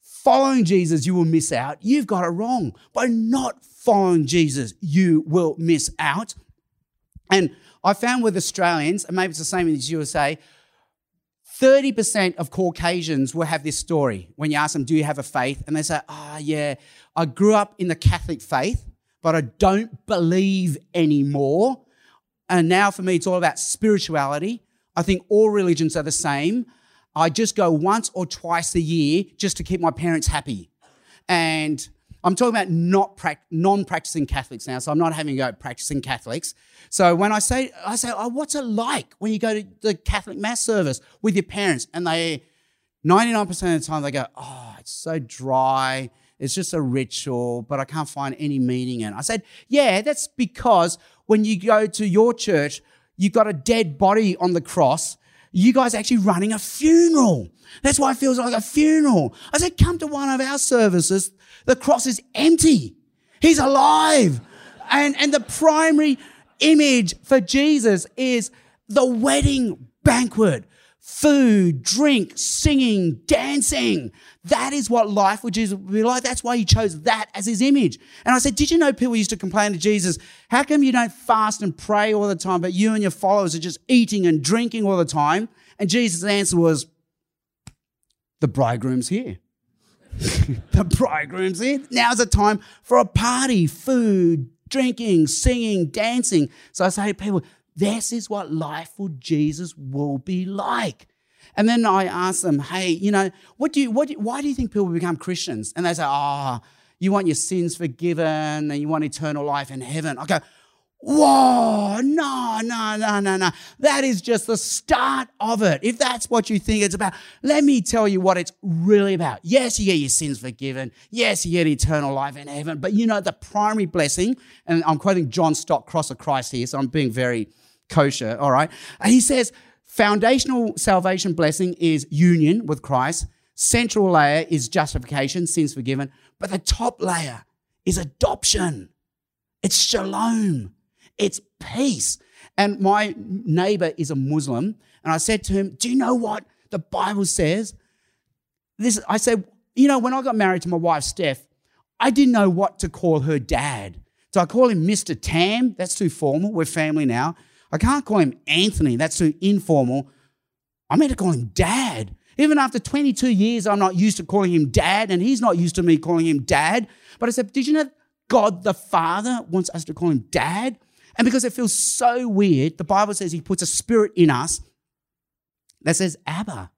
following Jesus you will miss out, you've got it wrong. By not following Jesus, you will miss out. And I found with Australians, and maybe it's the same in the USA, 30% of Caucasians will have this story when you ask them, Do you have a faith? And they say, Ah, oh, yeah, I grew up in the Catholic faith, but I don't believe anymore. And now for me, it's all about spirituality. I think all religions are the same. I just go once or twice a year just to keep my parents happy. And I'm talking about not pra- non-practicing Catholics now, so I'm not having to go practicing Catholics. So when I say, I say, oh, what's it like when you go to the Catholic Mass service with your parents? And they, 99% of the time, they go, oh, it's so dry. It's just a ritual, but I can't find any meaning in it. I said, yeah, that's because when you go to your church, you've got a dead body on the cross. You guys are actually running a funeral. That's why it feels like a funeral. I said, come to one of our services. The cross is empty. He's alive. And, and the primary image for Jesus is the wedding banquet food, drink, singing, dancing. That is what life with Jesus would be like. That's why he chose that as his image. And I said, Did you know people used to complain to Jesus, How come you don't fast and pray all the time, but you and your followers are just eating and drinking all the time? And Jesus' answer was, The bridegroom's here. the bridegroom's in. Now's the time for a party, food, drinking, singing, dancing. So I say to people, this is what life with Jesus will be like. And then I ask them, hey, you know, what do you, what do why do you think people become Christians? And they say, oh, you want your sins forgiven and you want eternal life in heaven. I go, Whoa, no, no, no, no, no. That is just the start of it. If that's what you think it's about, let me tell you what it's really about. Yes, you get your sins forgiven. Yes, you get eternal life in heaven. But you know, the primary blessing, and I'm quoting John Stott, Cross of Christ here, so I'm being very kosher, all right? He says, foundational salvation blessing is union with Christ. Central layer is justification, sins forgiven. But the top layer is adoption. It's shalom it's peace. And my neighbor is a Muslim. And I said to him, Do you know what the Bible says? This, I said, You know, when I got married to my wife, Steph, I didn't know what to call her dad. So I call him Mr. Tam. That's too formal. We're family now. I can't call him Anthony. That's too informal. I meant to call him dad. Even after 22 years, I'm not used to calling him dad, and he's not used to me calling him dad. But I said, Did you know God the Father wants us to call him dad? And because it feels so weird, the Bible says He puts a spirit in us that says Abba.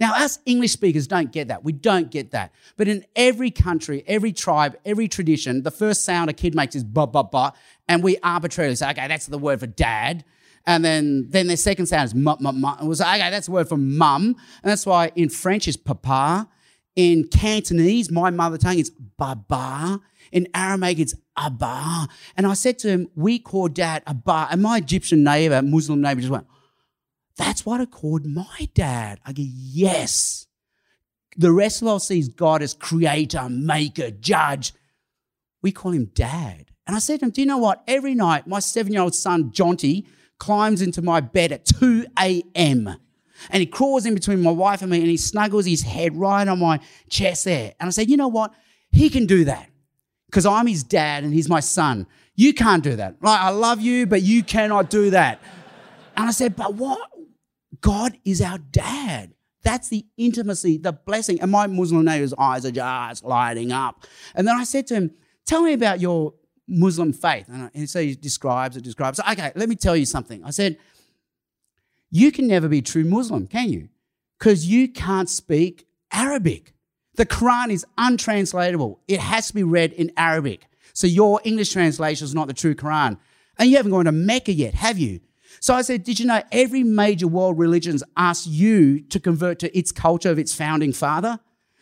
Now, us English speakers don't get that. We don't get that. But in every country, every tribe, every tradition, the first sound a kid makes is ba ba ba, and we arbitrarily say, okay, that's the word for dad. And then, then their second sound is mu, mu, mu. And we'll say, okay, that's the word for mum. And that's why in French is papa. In Cantonese, my mother tongue, is baba. In Aramaic, it's Abba. And I said to him, we call dad Abba. And my Egyptian neighbor, Muslim neighbor, just went, that's what I called my dad. I go, yes. The rest of us sees God as creator, maker, judge. We call him dad. And I said to him, do you know what? Every night, my seven year old son, Jonty, climbs into my bed at 2 a.m. And he crawls in between my wife and me and he snuggles his head right on my chest there. And I said, you know what? He can do that because I'm his dad and he's my son. You can't do that. Like, I love you, but you cannot do that. And I said, But what? God is our dad. That's the intimacy, the blessing. And my Muslim neighbor's eyes are just lighting up. And then I said to him, Tell me about your Muslim faith. And so he describes it, describes. Okay, let me tell you something. I said, You can never be true Muslim, can you? Because you can't speak Arabic. The Quran is untranslatable, it has to be read in Arabic. So your English translation is not the true Quran. And you haven't gone to Mecca yet, have you? So I said, Did you know every major world religions ask you to convert to its culture of its founding father?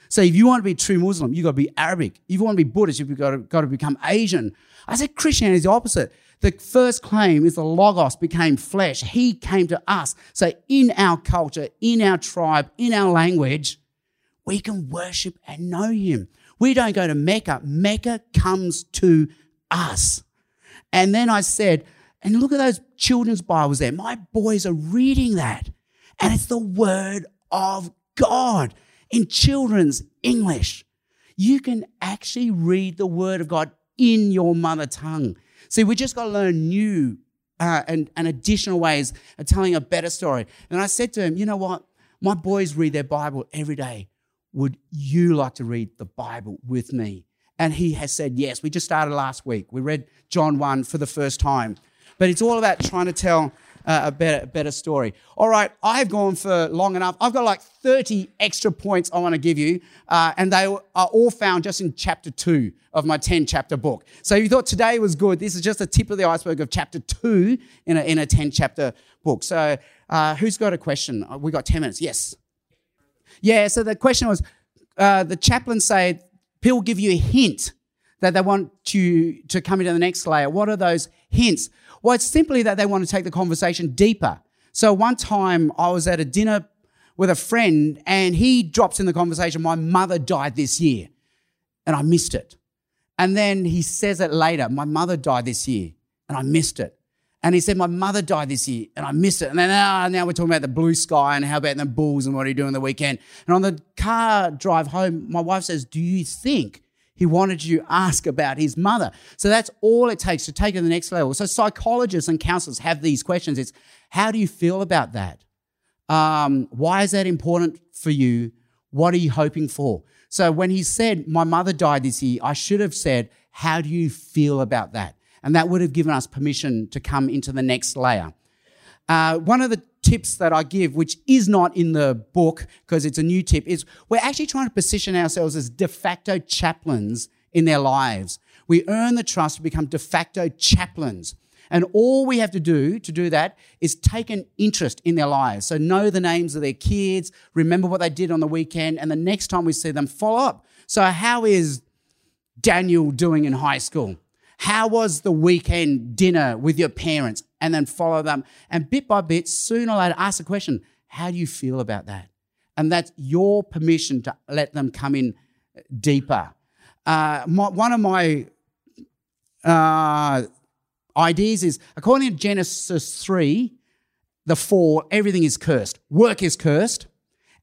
So if you want to be true Muslim, you've got to be Arabic. If you want to be Buddhist, you've got to, got to become Asian. I said Christianity is the opposite. The first claim is the Logos became flesh. He came to us. So in our culture, in our tribe, in our language, we can worship and know him. We don't go to Mecca. Mecca comes to us. And then I said, and look at those children's Bibles there. My boys are reading that. And it's the word of God in children's English. You can actually read the word of God in your mother tongue. See, we just got to learn new uh, and, and additional ways of telling a better story. And I said to him, you know what? My boys read their Bible every day. Would you like to read the Bible with me? And he has said yes. We just started last week. We read John 1 for the first time. But it's all about trying to tell uh, a better, better story. All right, I've gone for long enough. I've got like 30 extra points I want to give you, uh, and they are all found just in chapter two of my 10 chapter book. So if you thought today was good, this is just the tip of the iceberg of chapter two in a, in a 10 chapter book. So uh, who's got a question? Uh, we got 10 minutes. Yes. Yeah, so the question was uh, the chaplain said, people give you a hint that they want you to come into the next layer. What are those hints? Well, it's simply that they want to take the conversation deeper. So one time I was at a dinner with a friend and he drops in the conversation, My mother died this year. And I missed it. And then he says it later, My mother died this year. And I missed it. And he said, My mother died this year and I missed it. And then ah, now we're talking about the blue sky and how about the Bulls and what are you doing the weekend. And on the car drive home, my wife says, Do you think he wanted you to ask about his mother. So that's all it takes to take it to the next level. So psychologists and counselors have these questions. It's how do you feel about that? Um, why is that important for you? What are you hoping for? So when he said, My mother died this year, I should have said, How do you feel about that? And that would have given us permission to come into the next layer. Uh, one of the tips that I give, which is not in the book because it's a new tip, is we're actually trying to position ourselves as de facto chaplains in their lives. We earn the trust to become de facto chaplains. And all we have to do to do that is take an interest in their lives. So know the names of their kids, remember what they did on the weekend, and the next time we see them, follow up. So, how is Daniel doing in high school? How was the weekend dinner with your parents? And then follow them. And bit by bit, sooner or later, ask the question how do you feel about that? And that's your permission to let them come in deeper. Uh, my, one of my uh, ideas is according to Genesis 3, the fall, everything is cursed. Work is cursed,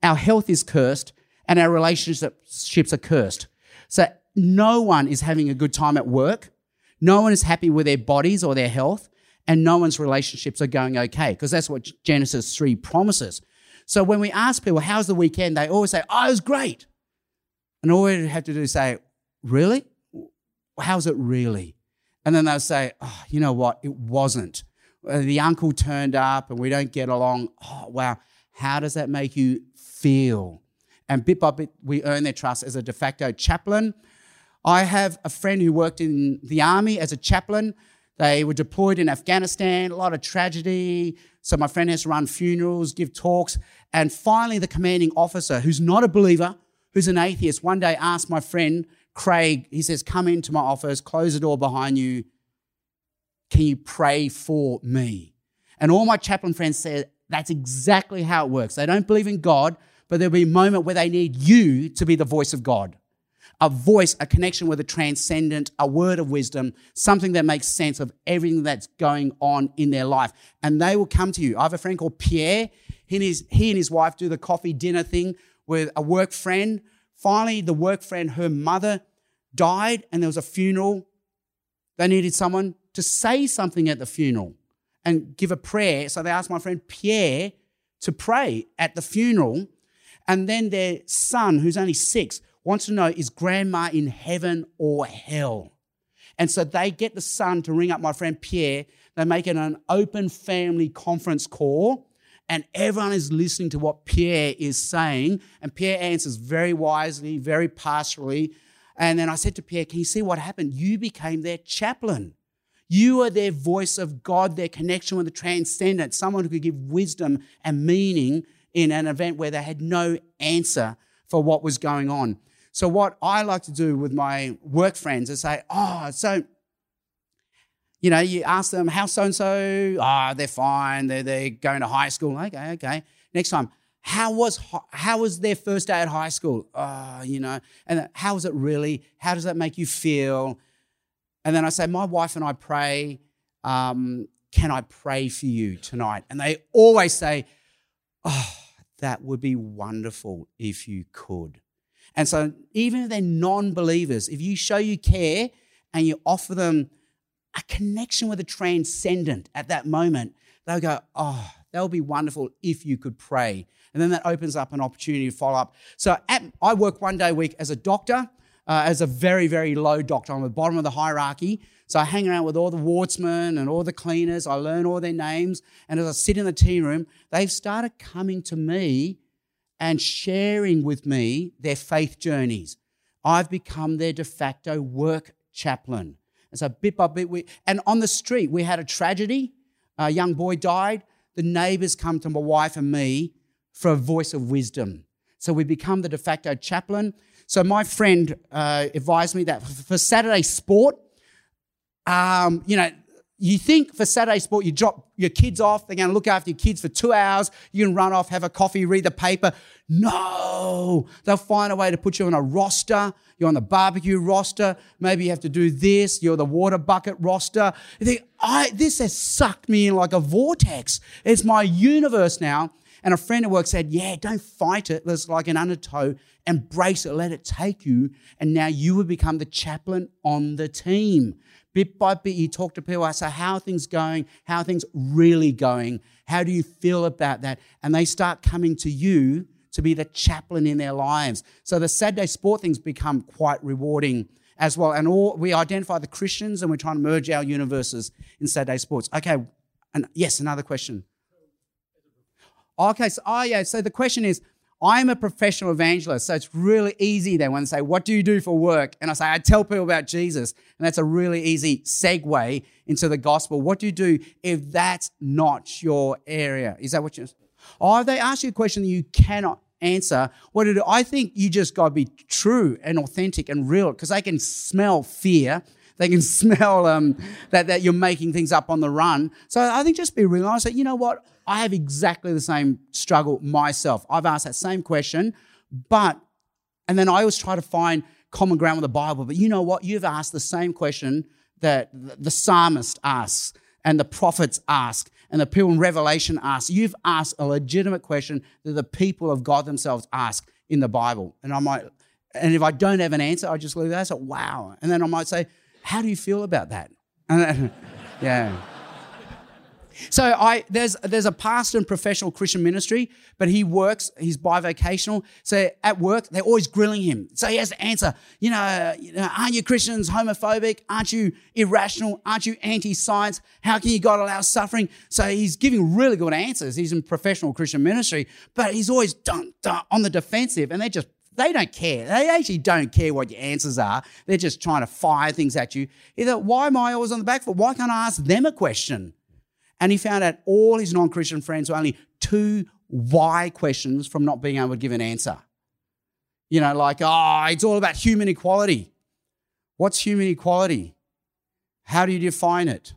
our health is cursed, and our relationships are cursed. So no one is having a good time at work. No one is happy with their bodies or their health, and no one's relationships are going okay, because that's what Genesis 3 promises. So when we ask people, how's the weekend? They always say, oh, it was great. And all we have to do is say, really? How's it really? And then they'll say, oh, you know what? It wasn't. Uh, the uncle turned up and we don't get along. Oh, wow. How does that make you feel? And bit by bit, we earn their trust as a de facto chaplain I have a friend who worked in the army as a chaplain. They were deployed in Afghanistan, a lot of tragedy. So my friend has to run funerals, give talks. And finally, the commanding officer, who's not a believer, who's an atheist, one day asked my friend, Craig, he says, Come into my office, close the door behind you. Can you pray for me? And all my chaplain friends said, That's exactly how it works. They don't believe in God, but there'll be a moment where they need you to be the voice of God a voice, a connection with a transcendent, a word of wisdom, something that makes sense of everything that's going on in their life. And they will come to you. I have a friend called Pierre. He and his, he and his wife do the coffee dinner thing with a work friend. Finally, the work friend, her mother died, and there was a funeral. They needed someone to say something at the funeral and give a prayer. So they asked my friend Pierre to pray at the funeral. And then their son, who's only six, wants to know is grandma in heaven or hell? And so they get the son to ring up my friend Pierre. They make it an open family conference call, and everyone is listening to what Pierre is saying. And Pierre answers very wisely, very pastorally. And then I said to Pierre, Can you see what happened? You became their chaplain. You are their voice of God, their connection with the transcendent, someone who could give wisdom and meaning in an event where they had no answer for what was going on. So, what I like to do with my work friends is say, Oh, so, you know, you ask them, how so and so? Ah, they're fine. They're, they're going to high school. Okay, okay. Next time, how was how was their first day at high school? Oh, you know, and how was it really? How does that make you feel? And then I say, My wife and I pray. Um, can I pray for you tonight? And they always say, Oh, that would be wonderful if you could. And so, even if they're non believers, if you show you care and you offer them a connection with the transcendent at that moment, they'll go, Oh, that would be wonderful if you could pray. And then that opens up an opportunity to follow up. So, at, I work one day a week as a doctor uh, as a very, very low doctor. I'm at the bottom of the hierarchy. So I hang around with all the wardsmen and all the cleaners. I learn all their names. And as I sit in the tea room, they've started coming to me and sharing with me their faith journeys. I've become their de facto work chaplain. And so bit by bit, we, and on the street, we had a tragedy. A young boy died. The neighbors come to my wife and me for a voice of wisdom. So we become the de facto chaplain. So my friend uh, advised me that for Saturday sport, um, you know, you think for Saturday sport, you drop your kids off, they're going to look after your kids for two hours, you can run off, have a coffee, read the paper. No, they'll find a way to put you on a roster. You're on the barbecue roster. Maybe you have to do this. You're the water bucket roster. You think, I, this has sucked me in like a vortex. It's my universe now. And a friend at work said, Yeah, don't fight it. There's like an undertow. Embrace it. Let it take you. And now you will become the chaplain on the team. Bit by bit, you talk to people. I say, How are things going? How are things really going? How do you feel about that? And they start coming to you to be the chaplain in their lives. So the Saturday sport things become quite rewarding as well. And all we identify the Christians and we're trying to merge our universes in Saturday sports. Okay, and yes, another question. Okay, so oh yeah, so the question is, I'm a professional evangelist, so it's really easy then when they say, What do you do for work? And I say, I tell people about Jesus. And that's a really easy segue into the gospel. What do you do if that's not your area? Is that what you're Oh, if they ask you a question that you cannot answer, what do? I think you just got to be true and authentic and real because they can smell fear. They can smell um, that, that you're making things up on the run. So I think just be real. I say, you know what? I have exactly the same struggle myself. I've asked that same question, but, and then I always try to find common ground with the Bible. But you know what? You've asked the same question that the psalmist asks and the prophets ask and the people in Revelation ask. You've asked a legitimate question that the people of God themselves ask in the Bible. And I might, and if I don't have an answer, I just leave that. So, wow. And then I might say, How do you feel about that? Yeah. So I there's there's a pastor in professional Christian ministry, but he works, he's bivocational. So at work, they're always grilling him. So he has to answer, you know, you know aren't you Christians homophobic? Aren't you irrational? Aren't you anti-science? How can you God allow suffering? So he's giving really good answers. He's in professional Christian ministry, but he's always dun, dun, on the defensive, and they just they don't care. They actually don't care what your answers are. They're just trying to fire things at you. Either why am I always on the back foot? Why can't I ask them a question? And he found out all his non Christian friends were only two why questions from not being able to give an answer. You know, like, oh, it's all about human equality. What's human equality? How do you define it?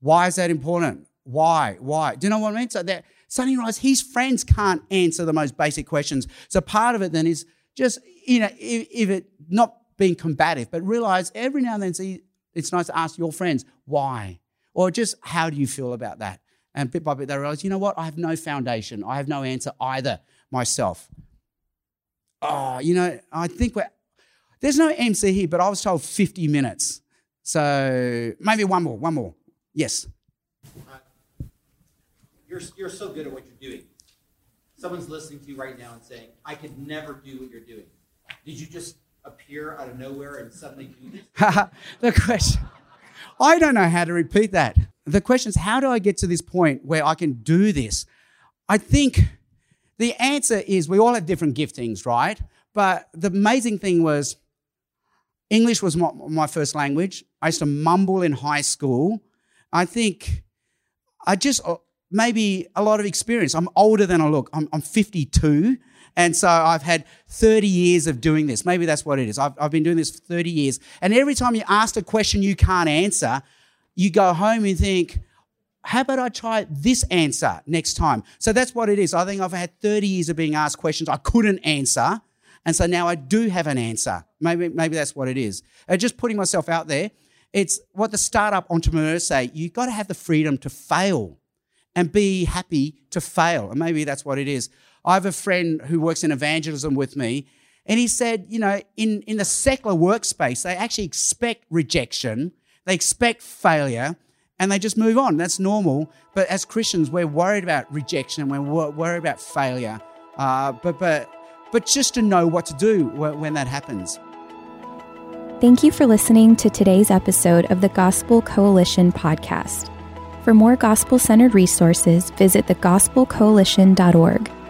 Why is that important? Why? Why? Do you know what I mean? So that suddenly his friends can't answer the most basic questions. So part of it then is just, you know, if, if it not being combative, but realize every now and then see, it's nice to ask your friends, why? Or just how do you feel about that? And bit by bit, they realize, you know what? I have no foundation. I have no answer either myself. Oh, you know, I think we're, there's no MC here, but I was told 50 minutes. So maybe one more, one more. Yes. Uh, you're, you're so good at what you're doing. Someone's listening to you right now and saying, I could never do what you're doing. Did you just appear out of nowhere and suddenly do this? the question, I don't know how to repeat that. The question is, how do I get to this point where I can do this? I think the answer is we all have different giftings, right? But the amazing thing was, English was my, my first language. I used to mumble in high school. I think I just maybe a lot of experience. I'm older than I look. I'm, I'm 52. And so I've had 30 years of doing this. Maybe that's what it is. I've, I've been doing this for 30 years. And every time you ask a question you can't answer, you go home and think, how about I try this answer next time? So that's what it is. I think I've had 30 years of being asked questions I couldn't answer. And so now I do have an answer. Maybe, maybe that's what it is. Uh, just putting myself out there. It's what the startup entrepreneurs say. You've got to have the freedom to fail and be happy to fail. And maybe that's what it is. I have a friend who works in evangelism with me, and he said, you know, in, in the secular workspace, they actually expect rejection, they expect failure, and they just move on. That's normal. But as Christians, we're worried about rejection we're worried about failure. Uh, but, but, but just to know what to do when that happens. Thank you for listening to today's episode of the Gospel Coalition podcast. For more gospel centered resources, visit thegospelcoalition.org.